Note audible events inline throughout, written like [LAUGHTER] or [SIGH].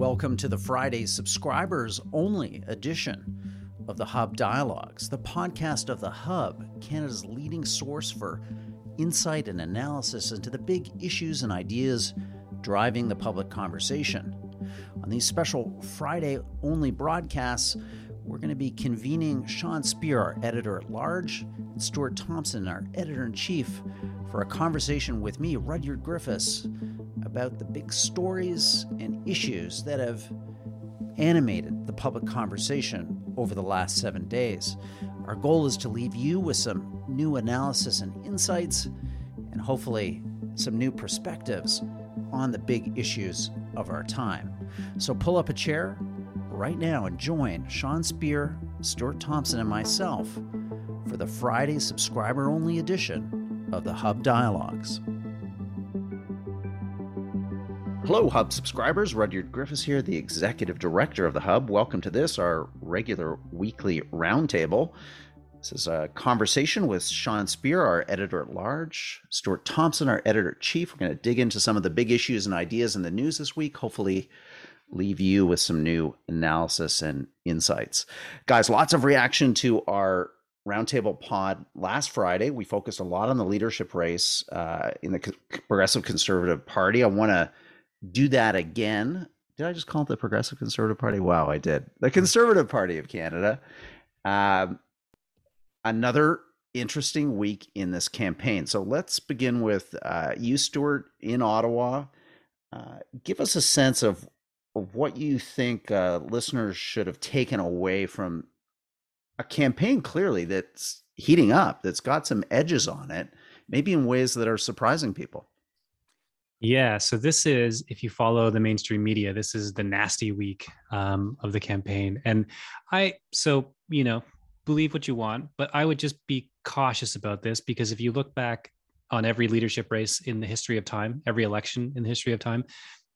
Welcome to the Friday subscribers only edition of the Hub Dialogues, the podcast of the Hub, Canada's leading source for insight and analysis into the big issues and ideas driving the public conversation. On these special Friday only broadcasts, we're going to be convening Sean Speer, our editor at large, and Stuart Thompson, our editor in chief, for a conversation with me, Rudyard Griffiths, about the big stories and issues that have animated the public conversation over the last seven days. Our goal is to leave you with some new analysis and insights, and hopefully some new perspectives on the big issues of our time. So pull up a chair right now and join Sean Speer, Stuart Thompson, and myself for the Friday subscriber only edition of the Hub Dialogues. Hello, Hub subscribers. Rudyard Griffiths here, the executive director of the Hub. Welcome to this, our regular weekly roundtable. This is a conversation with Sean Speer, our editor at large, Stuart Thompson, our editor chief. We're going to dig into some of the big issues and ideas in the news this week. Hopefully, leave you with some new analysis and insights. Guys, lots of reaction to our roundtable pod last Friday. We focused a lot on the leadership race uh, in the Progressive Conservative Party. I want to do that again. Did I just call it the Progressive Conservative Party? Wow, I did. The Conservative Party of Canada. Um, another interesting week in this campaign. So let's begin with uh, you, Stuart, in Ottawa. Uh, give us a sense of, of what you think uh, listeners should have taken away from a campaign clearly that's heating up, that's got some edges on it, maybe in ways that are surprising people. Yeah, so this is, if you follow the mainstream media, this is the nasty week um, of the campaign. And I, so, you know, believe what you want, but I would just be cautious about this because if you look back on every leadership race in the history of time, every election in the history of time,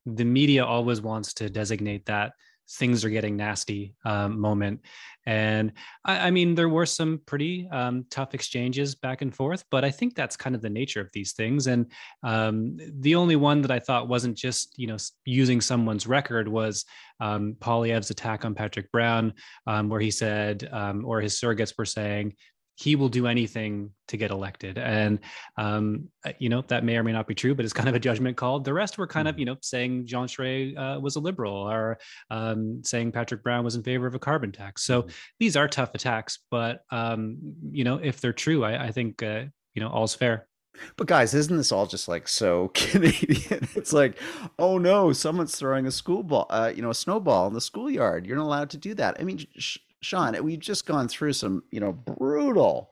the media always wants to designate that things are getting nasty um, moment. And I, I, mean, there were some pretty um, tough exchanges back and forth, but I think that's kind of the nature of these things. And um, the only one that I thought wasn't just, you know, using someone's record was um, Poilievre's attack on Patrick Brown, um, where he said, um, or his surrogates were saying, he will do anything to get elected. And, um, uh, you know, that may or may not be true, but it's kind of a judgment call. The rest were kind of, mm-hmm. you know, saying Jean Charest uh, was a liberal or um, saying Patrick Brown was in favor of a carbon tax. So mm-hmm. these are tough attacks, but, um, you know, if they're true, I, I think, uh, you know, all's fair. But guys, isn't this all just like so [LAUGHS] Canadian? It's like, oh no, someone's throwing a school ball, uh, you know, a snowball in the schoolyard. You're not allowed to do that. I mean, sh- Sean, we've just gone through some, you know, brutal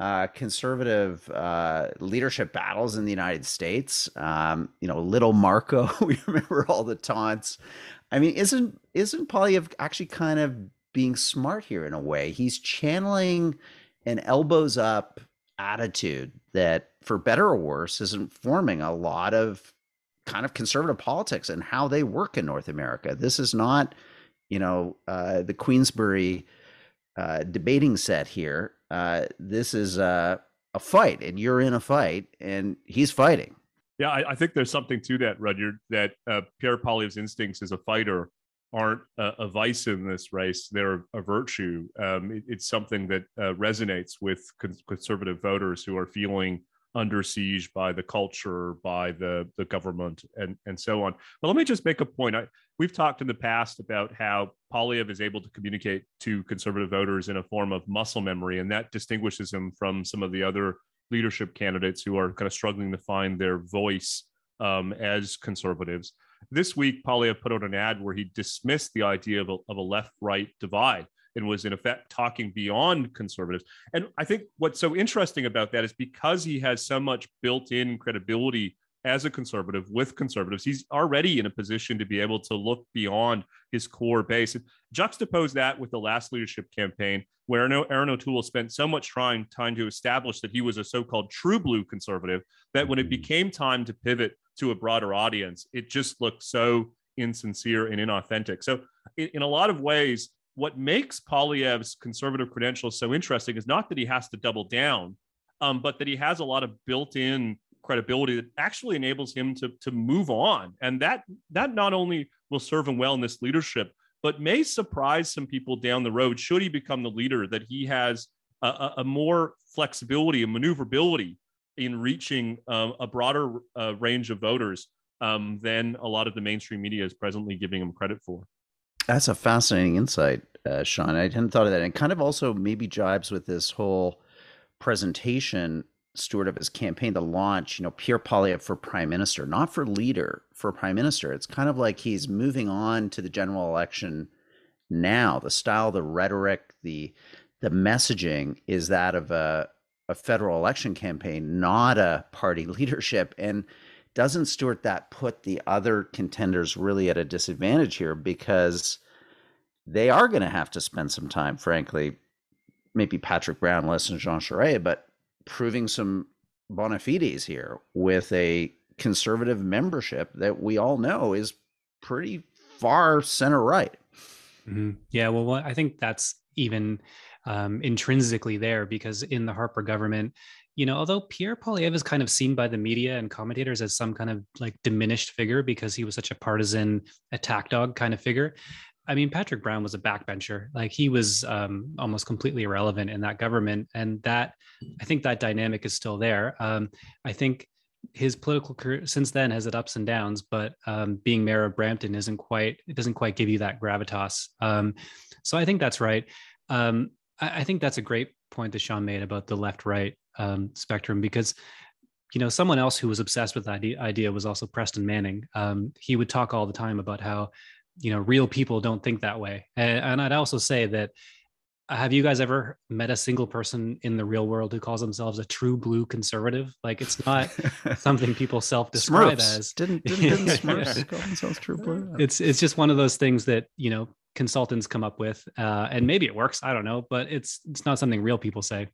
uh, conservative uh, leadership battles in the United States. Um, you know, little Marco, [LAUGHS] we remember all the taunts. I mean, isn't isn't Poilievre actually kind of being smart here in a way? He's channeling an elbows up attitude that, for better or worse, is informing a lot of kind of conservative politics and how they work in North America. This is not you know, uh, the Queensberry uh, debating set here. Uh, this is a fight, and you're in a fight, and he's fighting. Yeah, I, I think there's something to that, Rudyard. That uh, Pierre Poilievre's instincts as a fighter aren't a, a, vice in this race; they're a virtue. Um, it, it's something that uh, resonates with conservative voters who are feeling under siege by the culture, by the the government, and and so on. But let me just make a point. I, we've talked in the past about how Poilievre is able to communicate to conservative voters in a form of muscle memory, and that distinguishes him from some of the other leadership candidates who are kind of struggling to find their voice um, as conservatives. This week, Poilievre put out an ad where he dismissed the idea of a, of a left-right divide and was in effect talking beyond conservatives. And I think what's so interesting about that is because he has so much built in credibility as a conservative with conservatives, he's already in a position to be able to look beyond his core base. And juxtapose that with the last leadership campaign, where Erin O'Toole spent so much trying time to establish that he was a so-called true blue conservative, that when it mm-hmm. became time to pivot to a broader audience, it just looked so insincere and inauthentic. So, in a lot of ways, what makes Poilievre's conservative credentials so interesting is not that he has to double down, um, but that he has a lot of built-in credibility that actually enables him to to move on, and that that not only will serve him well in this leadership, but may surprise some people down the road should he become the leader that he has a, a more flexibility and maneuverability in reaching uh, a broader uh, range of voters um, than a lot of the mainstream media is presently giving him credit for. That's a fascinating insight, uh, Sean. I hadn't thought of that. And kind of also maybe jibes with this whole presentation, Stuart, of his campaign, to launch, you know, Pierre Poilievre for prime minister, not for leader, for prime minister. It's kind of like he's moving on to the general election now. The style, the rhetoric, the the messaging is that of a, a federal election campaign, not a party [LAUGHS] leadership. And doesn't Stuart that put the other contenders really at a disadvantage here because they are going to have to spend some time, frankly, maybe Patrick Brown less than Jean Charest, but proving some bona fides here with a conservative membership that we all know is pretty far center right. Mm-hmm. Yeah, well, I think that's even um, intrinsically there because in the Harper government, you know, although Pierre Poilievre is kind of seen by the media and commentators as some kind of like diminished figure because he was such a partisan attack dog kind of figure. I mean, Patrick Brown was a backbencher. Like he was um, almost completely irrelevant in that government, and that I think that dynamic is still there. Um, I think his political career since then has had ups and downs, but um, being mayor of Brampton isn't quite it doesn't quite give you that gravitas. Um, so I think that's right. Um, I, I, think that's a great point that Sean made about the left right um, spectrum because you know someone else who was obsessed with that idea was also Preston Manning. Um, he would talk all the time about how you know real people don't think that way, and, and I'd also say that have you guys ever met a single person in the real world who calls themselves a true blue conservative? Like it's not [LAUGHS] something people self-describe Smurfs. as. Didn't, didn't, didn't [LAUGHS] Smurfs call themselves true blue? [LAUGHS] It's it's just one of those things that you know consultants come up with, uh, and maybe it works. I don't know, but it's it's not something real people say.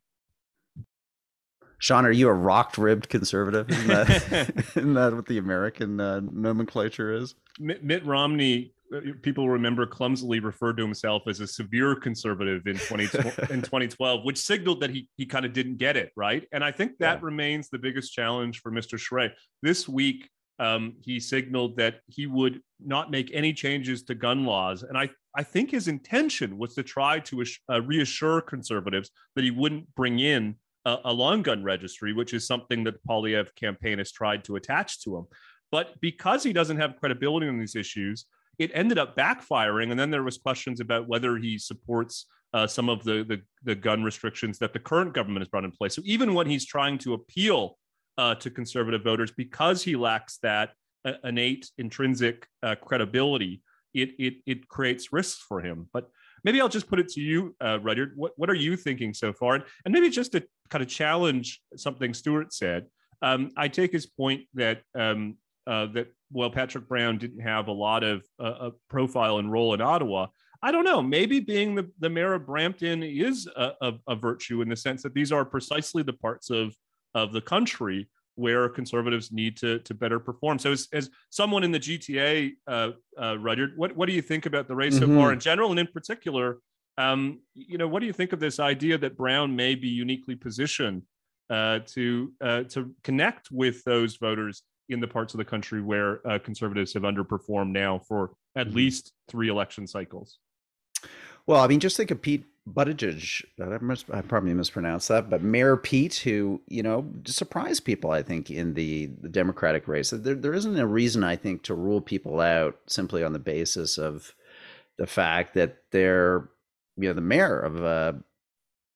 Sean, are you a rocked ribbed conservative? Isn't that, isn't that what the American uh, nomenclature is? Mitt, Mitt Romney, uh, people remember clumsily referred to himself as a severe conservative in 20, [LAUGHS] in 2012, which signaled that he, he kind of didn't get it, right? And I think that yeah. remains the biggest challenge for Mr. Charest. This week, um, he signaled that he would not make any changes to gun laws. And I, I think his intention was to try to uh, reassure conservatives that he wouldn't bring in a, a long gun registry, which is something that the Poilievre campaign has tried to attach to him. But because he doesn't have credibility on these issues, it ended up backfiring. And then there was questions about whether he supports uh, some of the, the, the gun restrictions that the current government has brought in place. So even when he's trying to appeal uh, to conservative voters, because he lacks that uh, innate intrinsic uh, credibility, it, it it creates risks for him. But maybe I'll just put it to you, uh, Rudyard. What what are you thinking so far? And, and maybe just to kind of challenge something Stuart said. Um, I take his point that um, uh, that well, Patrick Brown didn't have a lot of uh, a profile and role in Ottawa. I don't know. Maybe being the, the mayor of Brampton is a, a, a, virtue in the sense that these are precisely the parts of of the country where conservatives need to to better perform. So, as, as someone in the GTA, uh, uh, Rudyard, what what do you think about the race mm-hmm. so far in general, and in particular, um, you know, what do you think of this idea that Brown may be uniquely positioned uh, to uh, to connect with those voters in the parts of the country where uh, conservatives have underperformed now for at mm-hmm. least three election cycles? Well, I mean, just think of Pete Buttigieg. I, must, I probably mispronounced that, but Mayor Pete, who you know surprised people, I think, in the, the Democratic race. There, there isn't a reason, I think, to rule people out simply on the basis of the fact that they're you know the mayor of a,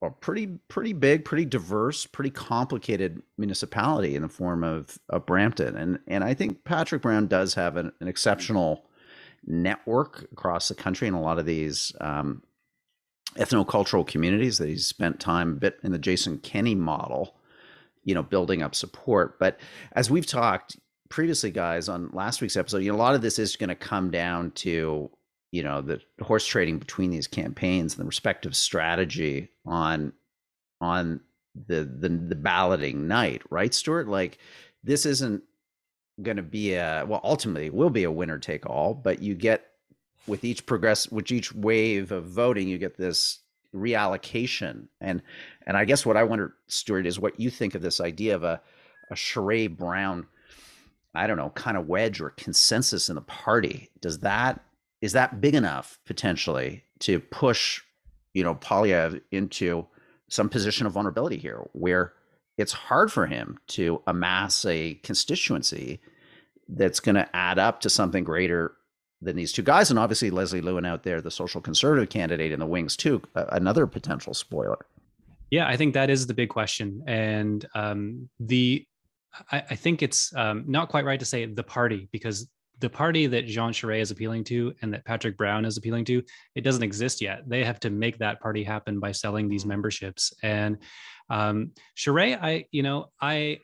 a pretty pretty big, pretty diverse, pretty complicated municipality in the form of, of Brampton, and and I think Patrick Brown does have an, an exceptional network across the country in a lot of these um, ethnocultural communities that he's spent time a bit in the Jason Kenney model, you know, building up support. But as we've talked previously, guys, on last week's episode, you know, a lot of this is going to come down to, you know, the horse trading between these campaigns and the respective strategy on on the the, the balloting night, right, Stuart? Like this isn't going to be a well ultimately will be a winner take all but you get with each progress with each wave of voting you get this reallocation and and i guess what i wonder stuart is what you think of this idea of a a Charest Brown, I don't know, kind of wedge or consensus in the party, does that is that big enough potentially to push, you know, Poilievre into some position of vulnerability here, where it's hard for him to amass a constituency that's going to add up to something greater than these two guys. And obviously, Leslyn Lewis out there, the social conservative candidate in the wings, too, another potential spoiler. Yeah, I think that is the big question. And um, the I, I, think it's um, not quite right to say the party because the party that Jean Charest is appealing to and that Patrick Brown is appealing to, it doesn't exist yet. They have to make that party happen by selling these memberships. And um, Charest, I, you know, I,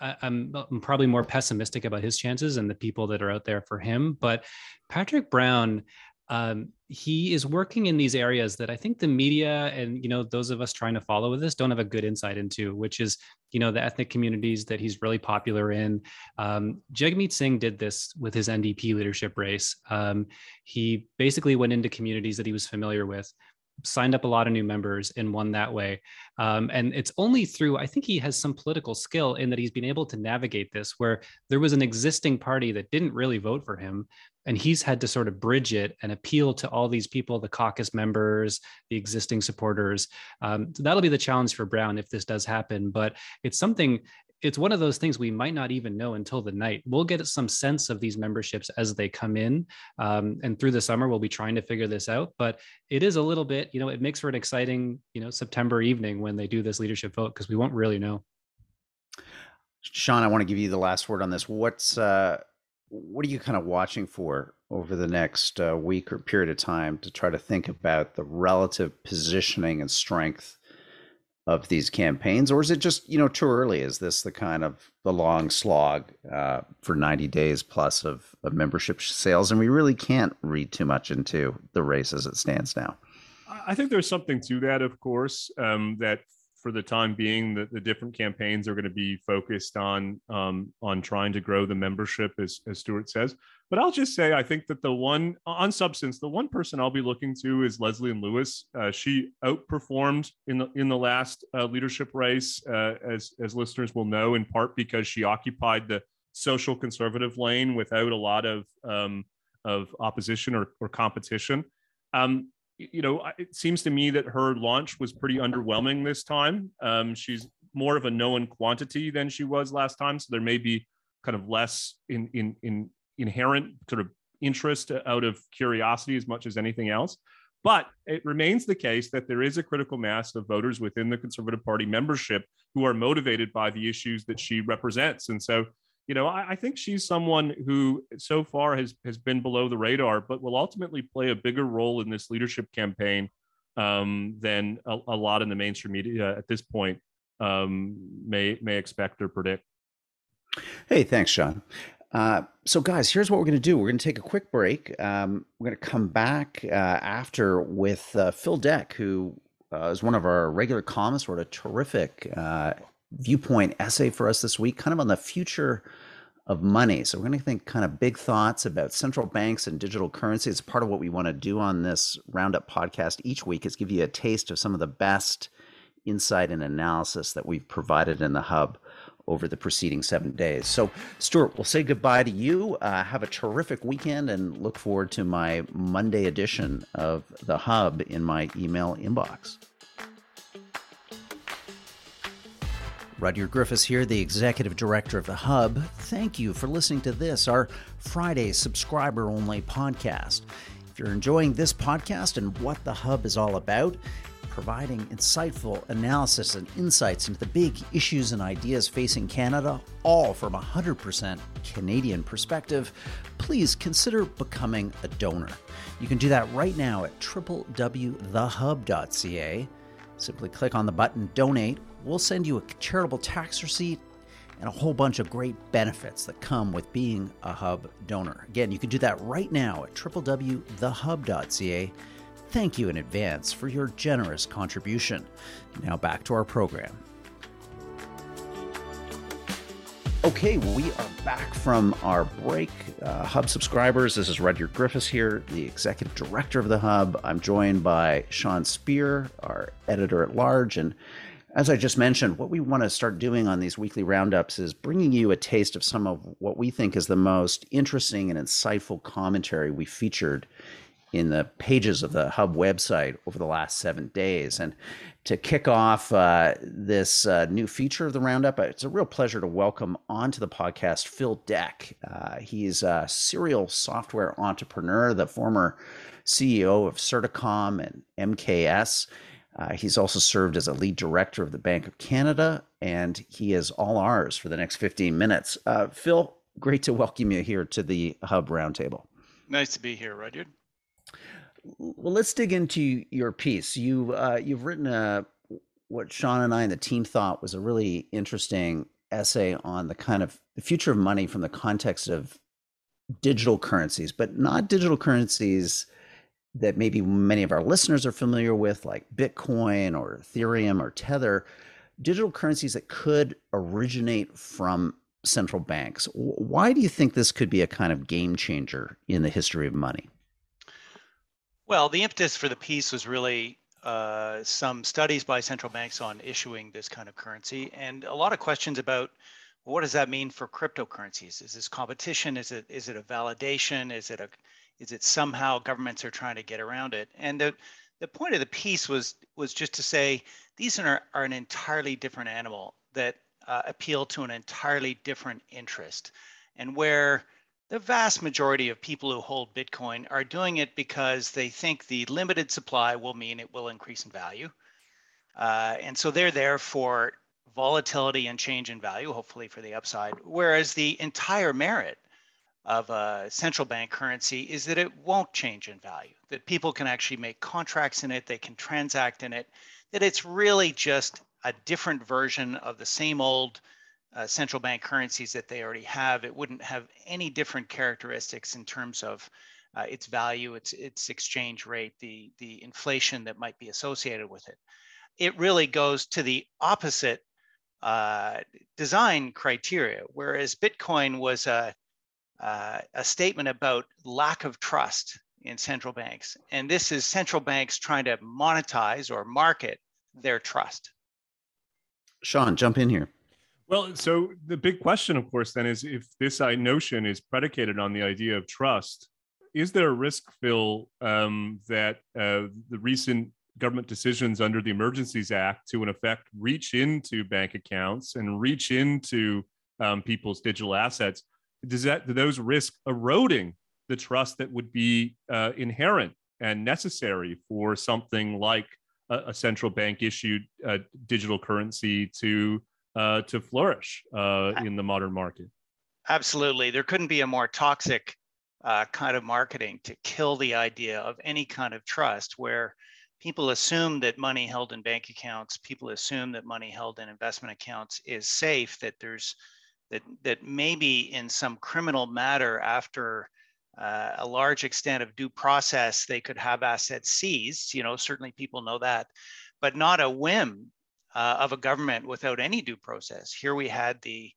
I I'm, I'm probably more pessimistic about his chances and the people that are out there for him. But Patrick Brown, um, he is working in these areas that I think the media and you know those of us trying to follow this don't have a good insight into, which is you know the ethnic communities that he's really popular in. Um, Jagmeet Singh did this with his NDP leadership race. Um, he basically went into communities that he was familiar with, signed up a lot of new members and won that way. Um, and it's only through, I think he has some political skill in that he's been able to navigate this, where there was an existing party that didn't really vote for him. And he's had to sort of bridge it and appeal to all these people, the caucus members, the existing supporters. Um, so that'll be the challenge for Brown if this does happen. But it's something it's one of those things we might not even know until the night. We'll get some sense of these memberships as they come in. Um, and through the summer, we'll be trying to figure this out. But it is a little bit, you know, it makes for an exciting, you know, September evening when they do this leadership vote because we won't really know. Sean, I want to give you the last word on this. What's, uh, what are you kind of watching for over the next uh, week or period of time to try to think about the relative positioning and strength of these campaigns, or is it just you know too early? Is this the kind of the long slog uh, for ninety days plus of, of membership sales, and we really can't read too much into the race as it stands now? I think there's something to that, of course. Um, that for the time being, the, the different campaigns are going to be focused on um, on trying to grow the membership, as, as Stuart says. But I'll just say, I think that the one on substance, the one person I'll be looking to is Leslyn Lewis. Uh, she outperformed in the in the last uh, leadership race, uh, as as listeners will know, in part because she occupied the social conservative lane without a lot of um, of opposition or, or competition. Um, you know, it seems to me that her launch was pretty underwhelming this time. Um, she's more of a known quantity than she was last time, so there may be kind of less in in in inherent sort of interest out of curiosity as much as anything else. But it remains the case that there is a critical mass of voters within the Conservative Party membership who are motivated by the issues that she represents. And so you know, I, I, think she's someone who so far has has been below the radar, but will ultimately play a bigger role in this leadership campaign um, than a, a, lot in the mainstream media at this point um, may may expect or predict. Hey, thanks, Sean. Uh, so, guys, here's what we're going to do. We're going to take a quick break. Um, we're going to come back uh, after with uh, Phil Deck, who uh, is one of our regular columnists, wrote a terrific uh, viewpoint essay for us this week, kind of on the future of money. So we're going to think kind of big thoughts about central banks and digital currency. It's part of what we want to do on this Roundup podcast each week is give you a taste of some of the best insight and analysis that we've provided in the hub over the preceding seven days. So, Stuart, we'll say goodbye to you. Uh, have a terrific weekend and look forward to my Monday edition of the hub in my email inbox. Rudyard Griffiths here, the executive director of the Hub. Thank you for listening to this, our Friday subscriber only podcast. If you're enjoying this podcast and what the Hub is all about, providing insightful analysis and insights into the big issues and ideas facing Canada, all from a 100% Canadian perspective, please consider becoming a donor. You can do that right now at www.thehub.ca. Simply click on the button Donate we'll send you a charitable tax receipt and a whole bunch of great benefits that come with being a Hub donor. Again, you can do that right now at www.thehub.ca. Thank you in advance for your generous contribution. Now back to our program. Okay, we are back from our break. Uh, Hub subscribers, this is Rudyard Griffiths here, the executive director of the Hub. I'm joined by Sean Speer, our editor at large, and As I just mentioned, what we want to start doing on these weekly roundups is bringing you a taste of some of what we think is the most interesting and insightful commentary we featured in the pages of the Hub website over the last seven days. And to kick off uh, this uh, new feature of the Roundup, uh, it's a real pleasure to welcome onto the podcast Phil Deck. Uh, he's a serial software entrepreneur, the former CEO of Certicom and MKS. Uh, he's also served as a lead director of the Bank of Canada, and he is all ours for the next 15 minutes. Uh, Phil, great to welcome you here to the Hub Roundtable. Nice to be here, Rudyard. Well, let's dig into your piece. You uh, you've written a what Sean and I and the team thought was a really interesting essay on the kind of the future of money from the context of digital currencies, but not digital currencies that maybe many of our listeners are familiar with, like Bitcoin or Ethereum or Tether, digital currencies that could originate from central banks. Why do you think this could be a kind of game changer in the history of money? Well, the impetus for the piece was really uh, some studies by central banks on issuing this kind of currency, and a lot of questions about well, what does that mean for cryptocurrencies? Is this competition? Is it is it a validation? Is it a is it somehow governments are trying to get around it? And the the point of the piece was was just to say these are, are an entirely different animal that uh, appeal to an entirely different interest, and where the vast majority of people who hold Bitcoin are doing it because they think the limited supply will mean it will increase in value. Uh, and so they're there for volatility and change in value, hopefully for the upside. Whereas the entire merit of a central bank currency is that it won't change in value, that people can actually make contracts in it, they can transact in it, that it's really just a different version of the same old uh, central bank currencies that they already have, it wouldn't have any different characteristics in terms of uh, its value, its its exchange rate, the the inflation that might be associated with it. It really goes to the opposite uh, design criteria. Whereas Bitcoin was a uh, a statement about lack of trust in central banks, and this is central banks trying to monetize or market their trust. Sean, jump in here. Well, so the big question, of course, then is if this notion is predicated on the idea of trust, is there a risk, Phil, um, that uh, the recent government decisions under the Emergencies Act to, in effect, reach into bank accounts and reach into um, people's digital assets, does that do those risk eroding the trust that would be uh, inherent and necessary for something like a, a central bank issued uh, digital currency to uh, to flourish uh, in the modern market. Absolutely. There couldn't be a more toxic uh, kind of marketing to kill the idea of any kind of trust where people assume that money held in bank accounts, people assume that money held in investment accounts is safe, that there's that, that maybe in some criminal matter after uh, a large extent of due process, they could have assets seized. You know, certainly people know that, but not a whim uh, of a government without any due process. Here we had the,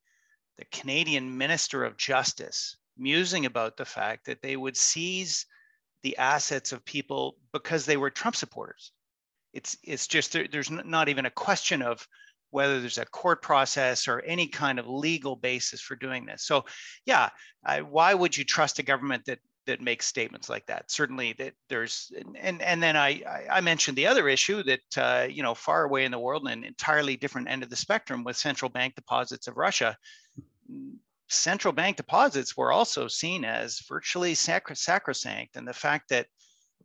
the Canadian Minister of Justice musing about the fact that they would seize the assets of people because they were Trump supporters. It's, it's just, there, there's not even a question of whether there's a court process or any kind of legal basis for doing this. So, yeah, I, why would you trust a government that that makes statements like that. Certainly, that there's and and then I I mentioned the other issue that uh, you know far away in the world and an entirely different end of the spectrum with central bank deposits of Russia. Central bank deposits were also seen as virtually sacro- sacrosanct, and the fact that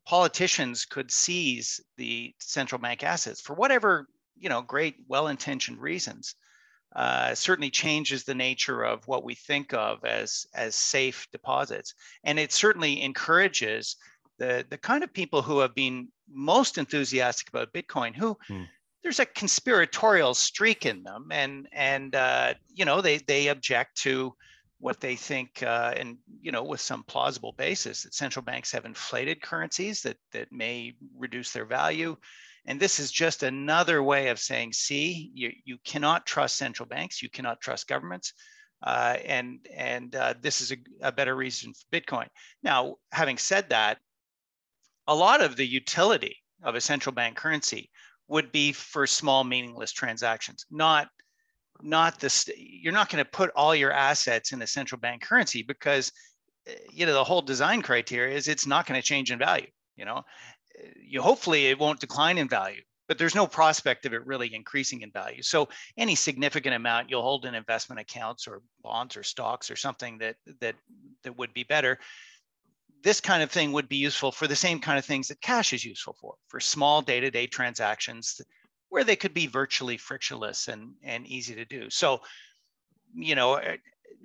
politicians could seize the central bank assets for whatever you know great well-intentioned reasons uh, certainly changes the nature of what we think of as as safe deposits, and it certainly encourages the the kind of people who have been most enthusiastic about Bitcoin, who hmm. there's a conspiratorial streak in them, and and uh, you know they they object to what they think, uh, and you know, with some plausible basis, that central banks have inflated currencies that that may reduce their value. And this is just another way of saying, see, you, you cannot trust central banks, you cannot trust governments. Uh, and and uh, this is a, a better reason for Bitcoin. Now, having said that, a lot of the utility of a central bank currency would be for small meaningless transactions, not not this you're not going to put all your assets in a central bank currency because eh, you know the whole design criteria is it's not going to change in value you know you hopefully it won't decline in value but there's no prospect of it really increasing in value so any significant amount you'll hold in investment accounts or bonds or stocks or something that that that would be better this kind of thing would be useful for the same kind of things that cash is useful for, for small day-to-day transactions where they could be virtually frictionless and, and easy to do. So, you know, eh,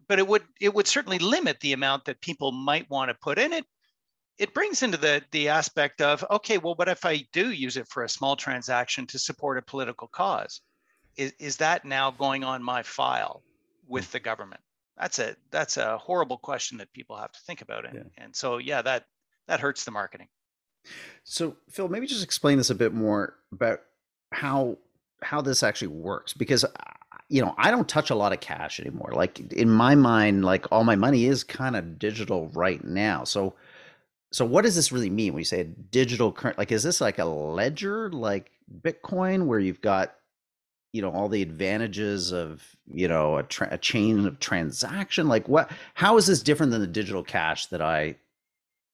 but it would it would certainly limit the amount that people might want to put in it. It brings into the the aspect of okay, well, what if I do use it for a small transaction to support a political cause? Is is that now going on my file with the government? that's a that's a horrible question that people have to think about and, yeah. and so yeah that that hurts the marketing so phil maybe just explain this a bit more about how how this actually works because you know i don't touch a lot of cash anymore like in my mind like all my money is kind of digital right now so so what does this really mean when you say digital current like is this like a ledger like bitcoin where you've got you know all the advantages of you know a, tra- a, chain of transaction? Like what how is this different than the digital cash that i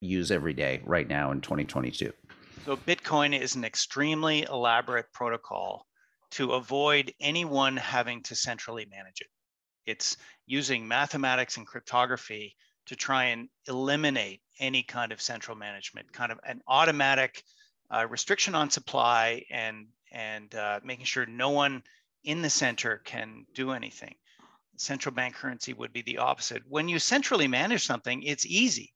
use every day right now in 2022 so bitcoin is an extremely elaborate protocol to avoid anyone having to centrally manage it. It's using mathematics and cryptography to try and eliminate any kind of central management kind of an automatic uh, restriction on supply and and uh, making sure no one in the center can do anything. Central bank currency would be the opposite. When you centrally manage something, it's easy.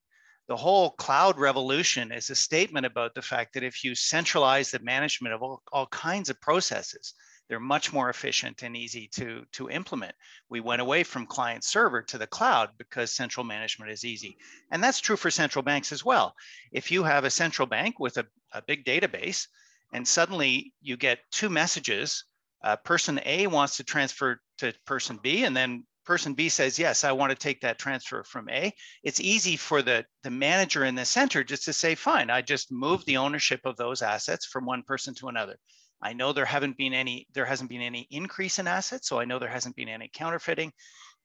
The whole cloud revolution is a statement about the fact that if you centralize the management of all, all kinds of processes, they're much more efficient and easy to, to implement. We went away from client server to the cloud because central management is easy. And that's true for central banks as well. If you have a central bank with a, a big database, and suddenly you get two messages. Uh, person A wants to transfer to person B, and then person B says, yes, I want to take that transfer from A. It's easy for the, the manager in the center just to say, fine, I just move the ownership of those assets from one person to another. I know there haven't been any, there hasn't been any increase in assets, so I know there hasn't been any counterfeiting.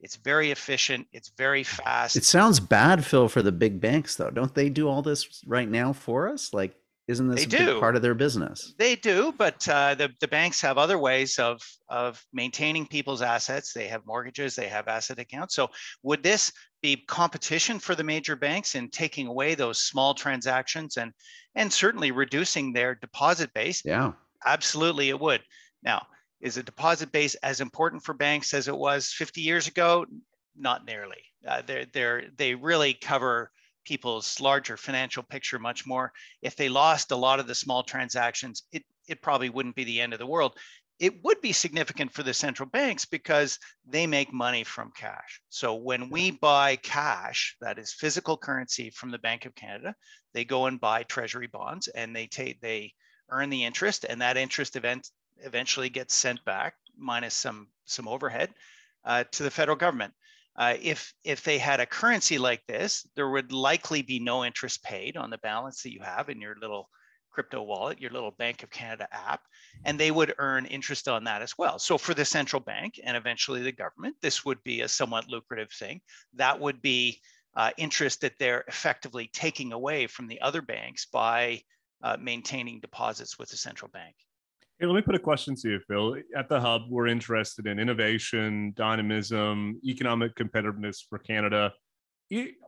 It's very efficient. It's very fast. It sounds bad, Phil, for the big banks, though. Don't they do all this right now for us? Like isn't this part of their business? They do, but uh, the, the banks have other ways of, of maintaining people's assets. They have mortgages, they have asset accounts. So would this be competition for the major banks in taking away those small transactions and, and certainly reducing their deposit base? Yeah. Absolutely, it would. Now, is a deposit base as important for banks as it was 50 years ago? Not nearly. Uh, they're, they're, they really cover people's larger financial picture much more. If they lost a lot of the small transactions, it, it probably wouldn't be the end of the world. It would be significant for the central banks because they make money from cash. So when we buy cash, that is physical currency from the Bank of Canada, they go and buy treasury bonds and they take they earn the interest and that interest event eventually gets sent back minus some some overhead uh, to the federal government. Uh, if if they had a currency like this, there would likely be no interest paid on the balance that you have in your little crypto wallet, your little Bank of Canada app, and they would earn interest on that as well. So for the central bank and eventually the government, this would be a somewhat lucrative thing. That would be uh, interest that they're effectively taking away from the other banks by uh, maintaining deposits with the central bank. Hey, let me put a question to you, Phil. At the Hub, we're interested in innovation, dynamism, economic competitiveness for Canada.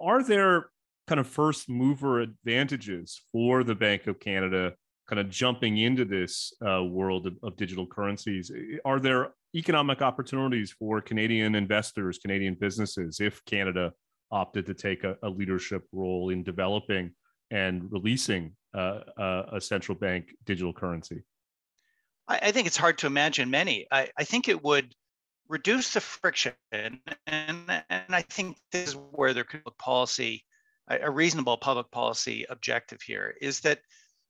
Are there kind of first mover advantages for the Bank of Canada kind of jumping into this uh, world of, of, digital currencies? Are there economic opportunities for Canadian investors, Canadian businesses, if Canada opted to take a, a leadership role in developing and releasing uh, uh, a central bank digital currency? I, I think it's hard to imagine many. I, I think it would reduce the friction, and and I think this is where there could be policy, a reasonable public policy objective here is that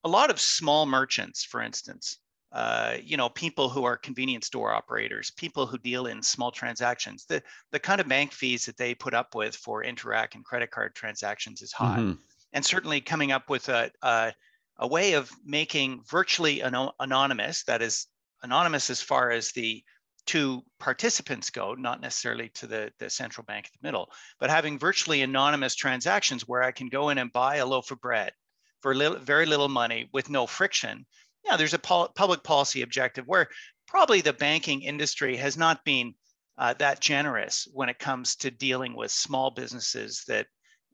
a lot of small merchants, for instance, uh, you know, people who are convenience store operators, people who deal in small transactions, the, the kind of bank fees that they put up with for Interac and credit card transactions is high. Mm-hmm. And certainly coming up with a, a, a way of making virtually an- anonymous, that is, anonymous as far as the two participants go, not necessarily to the, the central bank in the middle, but having virtually anonymous transactions where I can go in and buy a loaf of bread for little, very little money with no friction. Yeah, there's a pol- public policy objective where probably the banking industry has not been uh, that generous when it comes to dealing with small businesses that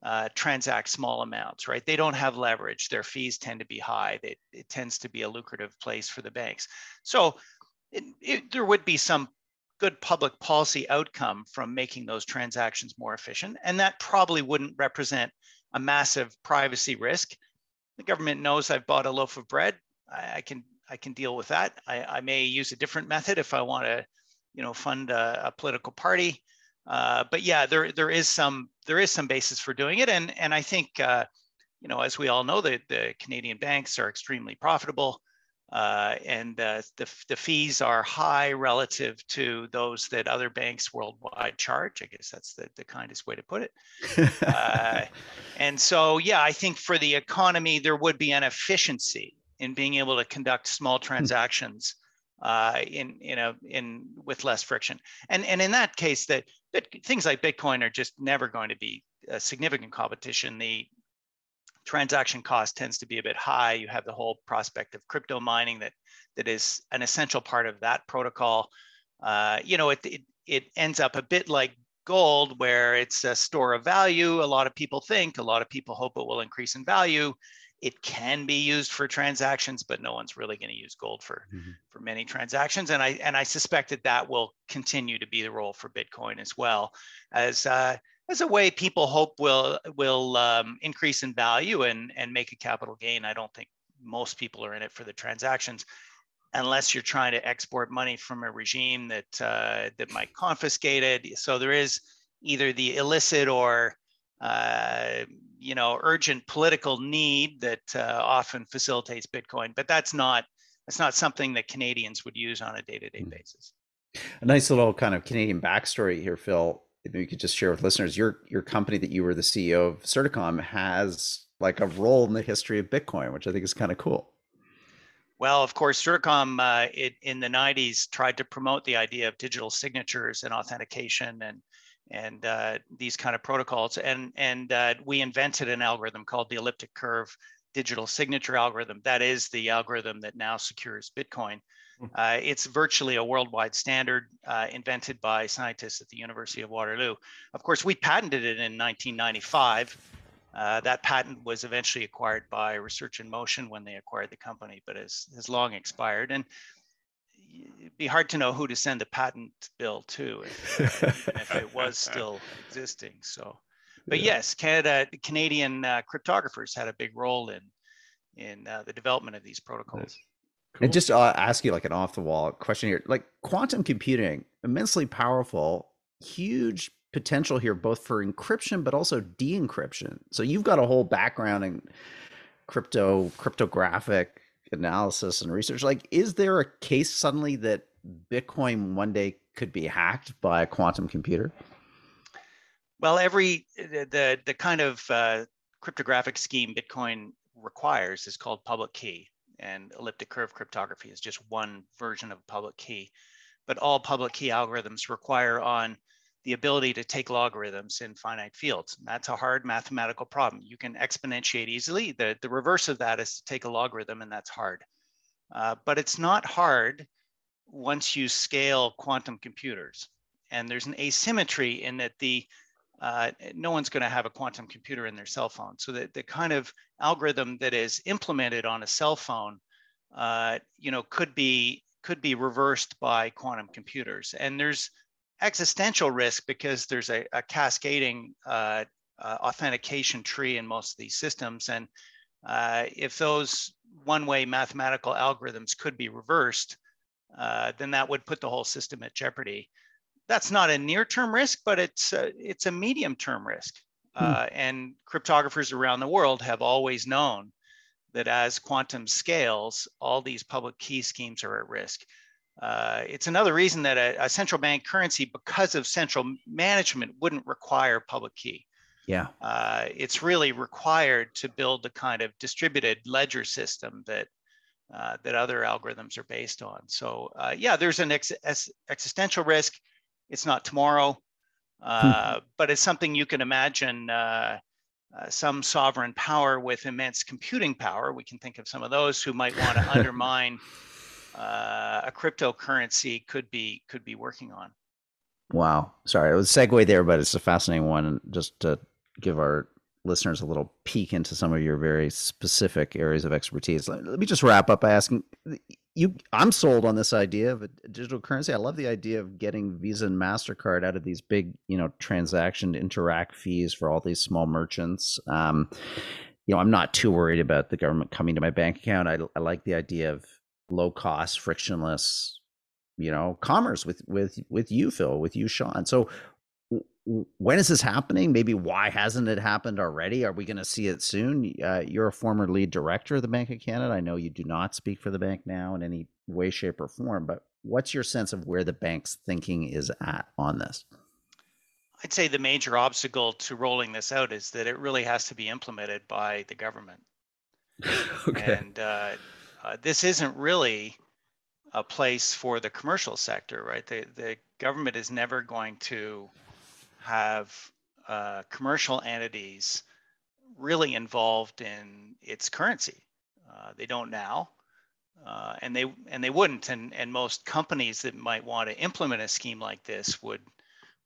uh, transact small amounts, right? They don't have leverage. Their fees tend to be high. They, it tends to be a lucrative place for the banks. So it, it, there would be some good public policy outcome from making those transactions more efficient. And that probably wouldn't represent a massive privacy risk. The government knows I've bought a loaf of bread. I, I can I can deal with that. I, I, may use a different method if I want to, you know, fund a, a political party. Uh, but yeah, there there is some there is some basis for doing it, and and I think uh, you know, as we all know, that the Canadian banks are extremely profitable, uh, and uh, the the fees are high relative to those that other banks worldwide charge. I guess that's the the kindest way to put it. [LAUGHS] Uh, and so, yeah, I think for the economy, there would be an efficiency in being able to conduct small hmm. transactions uh, in you know in with less friction. And and in that case, that things like Bitcoin are just never going to be a significant competition. The transaction cost tends to be a bit high. You have the whole prospect of crypto mining that that is an essential part of that protocol. Uh, you know, it, it it ends up a bit like gold, where it's a store of value. A lot of people think, a lot of people hope it will increase in value. It can be used for transactions, but no one's really going to use gold for mm-hmm. for many transactions. And I and I suspect that that will continue to be the role for Bitcoin as well as uh, as a way people hope will will um, increase in value and and make a capital gain. I don't think most people are in it for the transactions unless you're trying to export money from a regime that uh, that might confiscate it. So there is either the illicit or uh, you know urgent political need that uh, often facilitates Bitcoin, but that's not that's not something that Canadians would use on a day-to-day mm. basis. A nice little kind of Canadian backstory here, Phil. If you could just share with listeners, your your company that you were the CEO of, Certicom, has like a role in the history of Bitcoin, which I think is kind of cool. Well, of course, Certicom uh, it, in the 90s tried to promote the idea of digital signatures and authentication and and uh, these kind of protocols. And, and uh, we invented an algorithm called the elliptic curve digital signature algorithm. That is the algorithm that now secures Bitcoin. Hmm. Uh, it's virtually a worldwide standard uh, invented by scientists at the University of Waterloo. Of course, we patented it in 1995. Uh, that patent was eventually acquired by Research in Motion when they acquired the company, but has, has long expired. And it'd be hard to know who to send the patent bill to if, if it was still existing. So, [LAUGHS] but yeah. yes, Canada, Canadian uh, cryptographers had a big role in in uh, the development of these protocols. Cool. And just uh, ask you like an off the wall question here, like quantum computing, immensely powerful, huge potential here, both for encryption but also de-encryption. So you've got a whole background in crypto, cryptographic analysis and research like is there a case suddenly that bitcoin one day could be hacked by a quantum computer? Well every the the, kind of uh, cryptographic scheme bitcoin requires is called public key and elliptic curve cryptography is just one version of public key. But all public key algorithms require on the ability to take logarithms in finite fields. That's a hard mathematical problem. You can exponentiate easily. The, the reverse of that is to take a logarithm, and that's hard. Uh, but it's not hard once you scale quantum computers. And there's an asymmetry in that the uh, no one's going to have a quantum computer in their cell phone. So the, the kind of algorithm that is implemented on a cell phone, uh, you know, could be could be reversed by quantum computers. And there's existential risk because there's a, a cascading uh, uh, authentication tree in most of these systems. And uh, if those one-way mathematical algorithms could be reversed, uh, then that would put the whole system at jeopardy. That's not a near-term risk, but it's a, it's a medium-term risk. Hmm. Uh, and cryptographers around the world have always known that as quantum scales, all these public key schemes are at risk. Uh, it's another reason that a, a, central bank currency, because of central management, wouldn't require public key. Yeah. Uh, it's really required to build the kind of distributed ledger system that uh, that other algorithms are based on. So uh, yeah, there's an ex- existential risk. It's not tomorrow, uh, but it's something you can imagine. Uh, uh, some sovereign power with immense computing power, we can think of some of those who might want to [LAUGHS] undermine uh, a cryptocurrency could be could be working on. Wow. Sorry, it was a segue there, but it's a fascinating one. Just to give our listeners a little peek into some of your very specific areas of expertise. Let, me just wrap up by asking you I'm sold on this idea of a digital currency. I love the idea of getting Visa and Mastercard out of these big, you know, transaction Interac fees for all these small merchants. Um, you know, I'm not too worried about the government coming to my bank account. I, I like the idea of low cost, frictionless, you know, commerce with with with you, Phil, with you, Sean. So when is this happening? Maybe why hasn't it happened already? Are we going to see it soon? Uh, you're a former lead director of the Bank of Canada. I know you do not speak for the bank now in any way, shape, or form, but what's your sense of where the bank's thinking is at on this? I'd say the major obstacle to rolling this out is that it really has to be implemented by the government. [LAUGHS] okay. And uh, uh, this isn't really a place for the commercial sector, right? The, the government is never going to have uh, commercial entities really involved in its currency. Uh, they don't now, uh, and they and they wouldn't. And and most companies that might want to implement a scheme like this would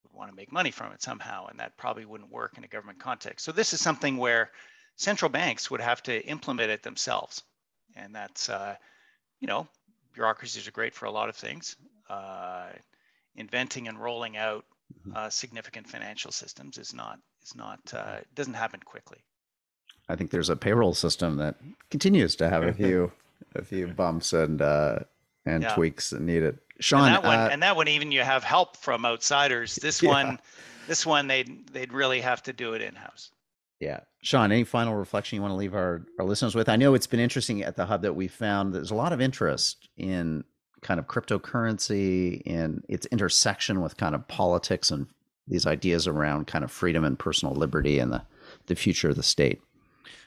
would want to make money from it somehow, and that probably wouldn't work in a government context. So this is something where central banks would have to implement it themselves, and that's uh, you know bureaucracies are great for a lot of things. Uh, inventing and rolling out Mm-hmm. uh, significant financial systems is not is not uh, doesn't happen quickly. I think there's a payroll system that continues to have a few [LAUGHS] a few bumps and uh, and yeah. tweaks needed. Sean, and that one, uh, and that one, even you have help from outsiders. This [LAUGHS] yeah. one, this one, they'd they'd really have to do it in house. Yeah, Sean. Any final reflection you want to leave our our listeners with? I know it's been interesting at the hub that we found there's a lot of interest in kind of cryptocurrency and its intersection with kind of politics and these ideas around kind of freedom and personal liberty and the, the future of the state.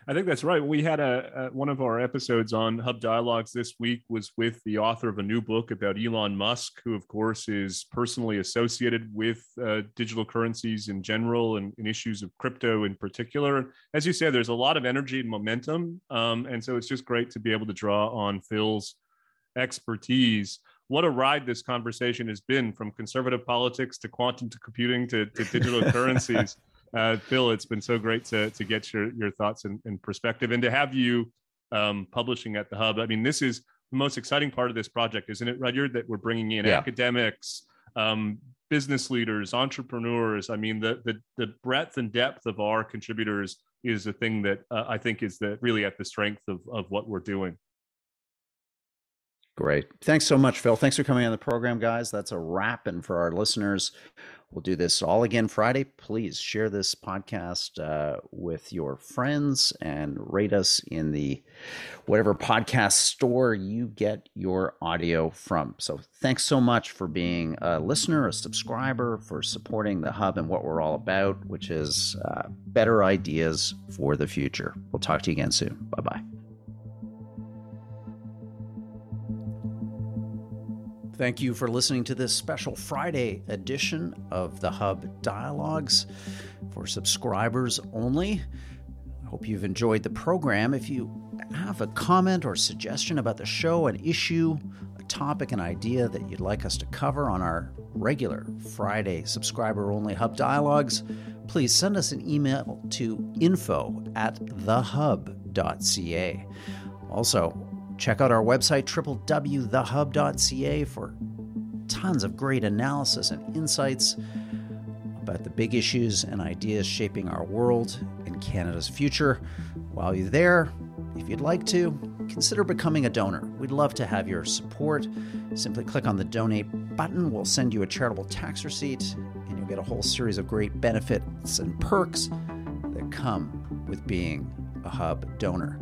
I think that's right. We had a, a, one of our episodes on Hub Dialogues this week was with the author of a new book about Elon Musk, who of course is personally associated with uh, digital currencies in general and, and, issues of crypto in particular. As you said, there's a lot of energy and momentum, um, and so it's just great to be able to draw on Phil's expertise. What a ride this conversation has been from conservative politics to quantum to computing to, to digital [LAUGHS] currencies. Uh, Phil, it's been so great to, to get your, your thoughts and, and perspective and to have you um, publishing at the Hub. I mean, this is the most exciting part of this project, isn't it, Rudyard? That we're bringing in yeah. academics, um, business leaders, entrepreneurs. I mean, the, the, the breadth and depth of our contributors is a thing that uh, I think is the really at the strength of, of what we're doing. Great. Thanks so much, Phil. Thanks for coming on the program, guys. That's a wrap. And for our listeners, we'll do this all again Friday. Please share this podcast uh, with your friends and rate us in the whatever podcast store you get your audio from. So thanks so much for being a listener, a subscriber, for supporting the hub and what we're all about, which is uh, better ideas for the future. We'll talk to you again soon. Bye bye. Thank you for listening to this special Friday edition of the Hub Dialogues for subscribers only. I hope you've enjoyed the program. If you have a comment or suggestion about the show, an issue, a topic, an idea that you'd like us to cover on our regular Friday subscriber only Hub Dialogues, please send us an email to info at thehub.ca. Also, Check out our website, www.thehub.ca, for tons of great analysis and insights about the big issues and ideas shaping our world and Canada's future. While you're there, if you'd like to, consider becoming a donor. We'd love to have your support. Simply click on the donate button. We'll send you a charitable tax receipt, and you'll get a whole series of great benefits and perks that come with being a hub donor.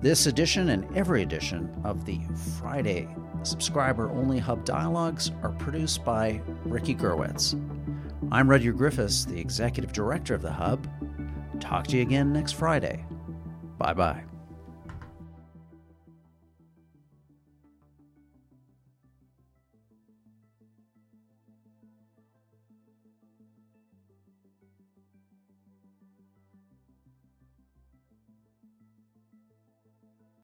This edition and every edition of the Friday subscriber only Hub Dialogues are produced by Ricky Gerwitz. I'm Rudyard Griffiths, the executive director of the Hub. Talk to you again next Friday. Bye bye.